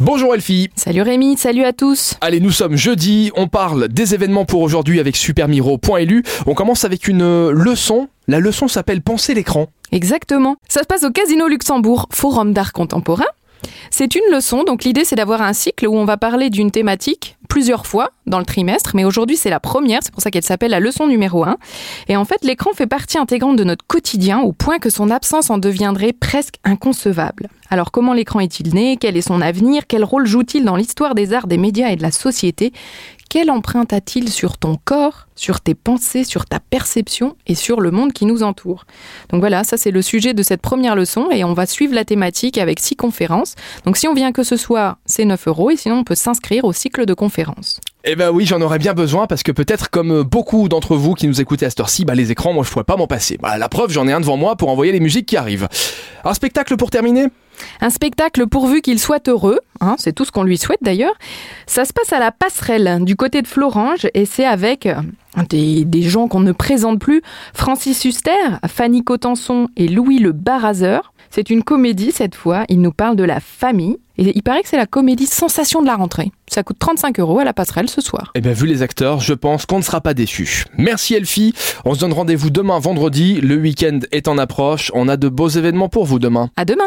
Bonjour Elfie. Salut Rémi, salut à tous. Allez, nous sommes jeudi, on parle des événements pour aujourd'hui avec supermiro.lu. On commence avec une euh, leçon. La leçon s'appelle Penser l'écran. Exactement. Ça se passe au Casino Luxembourg, Forum d'art contemporain. C'est une leçon, donc l'idée c'est d'avoir un cycle où on va parler d'une thématique plusieurs fois dans le trimestre, mais aujourd'hui c'est la première, c'est pour ça qu'elle s'appelle la leçon numéro 1. Et en fait, l'écran fait partie intégrante de notre quotidien au point que son absence en deviendrait presque inconcevable. Alors comment l'écran est-il né? Quel est son avenir? Quel rôle joue-t-il dans l'histoire des arts, des médias et de la société? Quelle empreinte a-t-il sur ton corps, sur tes pensées, sur ta perception et sur le monde qui nous entoure? Donc voilà, ça c'est le sujet de cette première leçon et on va suivre la thématique avec six conférences. Donc si on vient que ce soir, c'est 9 euros et sinon on peut s'inscrire au cycle de conférences. Eh ben oui, j'en aurais bien besoin parce que peut-être comme beaucoup d'entre vous qui nous écoutez à cette heure-ci, bah les écrans, moi je pourrais pas m'en passer. Bah, la preuve, j'en ai un devant moi pour envoyer les musiques qui arrivent. Un spectacle pour terminer? Un spectacle pourvu qu'il soit heureux, hein, c'est tout ce qu'on lui souhaite d'ailleurs. Ça se passe à la passerelle du côté de Florange et c'est avec euh, des, gens qu'on ne présente plus, Francis Huster, Fanny Cotenson et Louis le Barrazeur. C'est une comédie cette fois, il nous parle de la famille. Et il paraît que c'est la comédie Sensation de la rentrée. Ça coûte 35 euros à la passerelle ce soir. Eh bien, vu les acteurs, je pense qu'on ne sera pas déçus. Merci Elfie. On se donne rendez-vous demain vendredi. Le week-end est en approche. On a de beaux événements pour vous demain. À demain.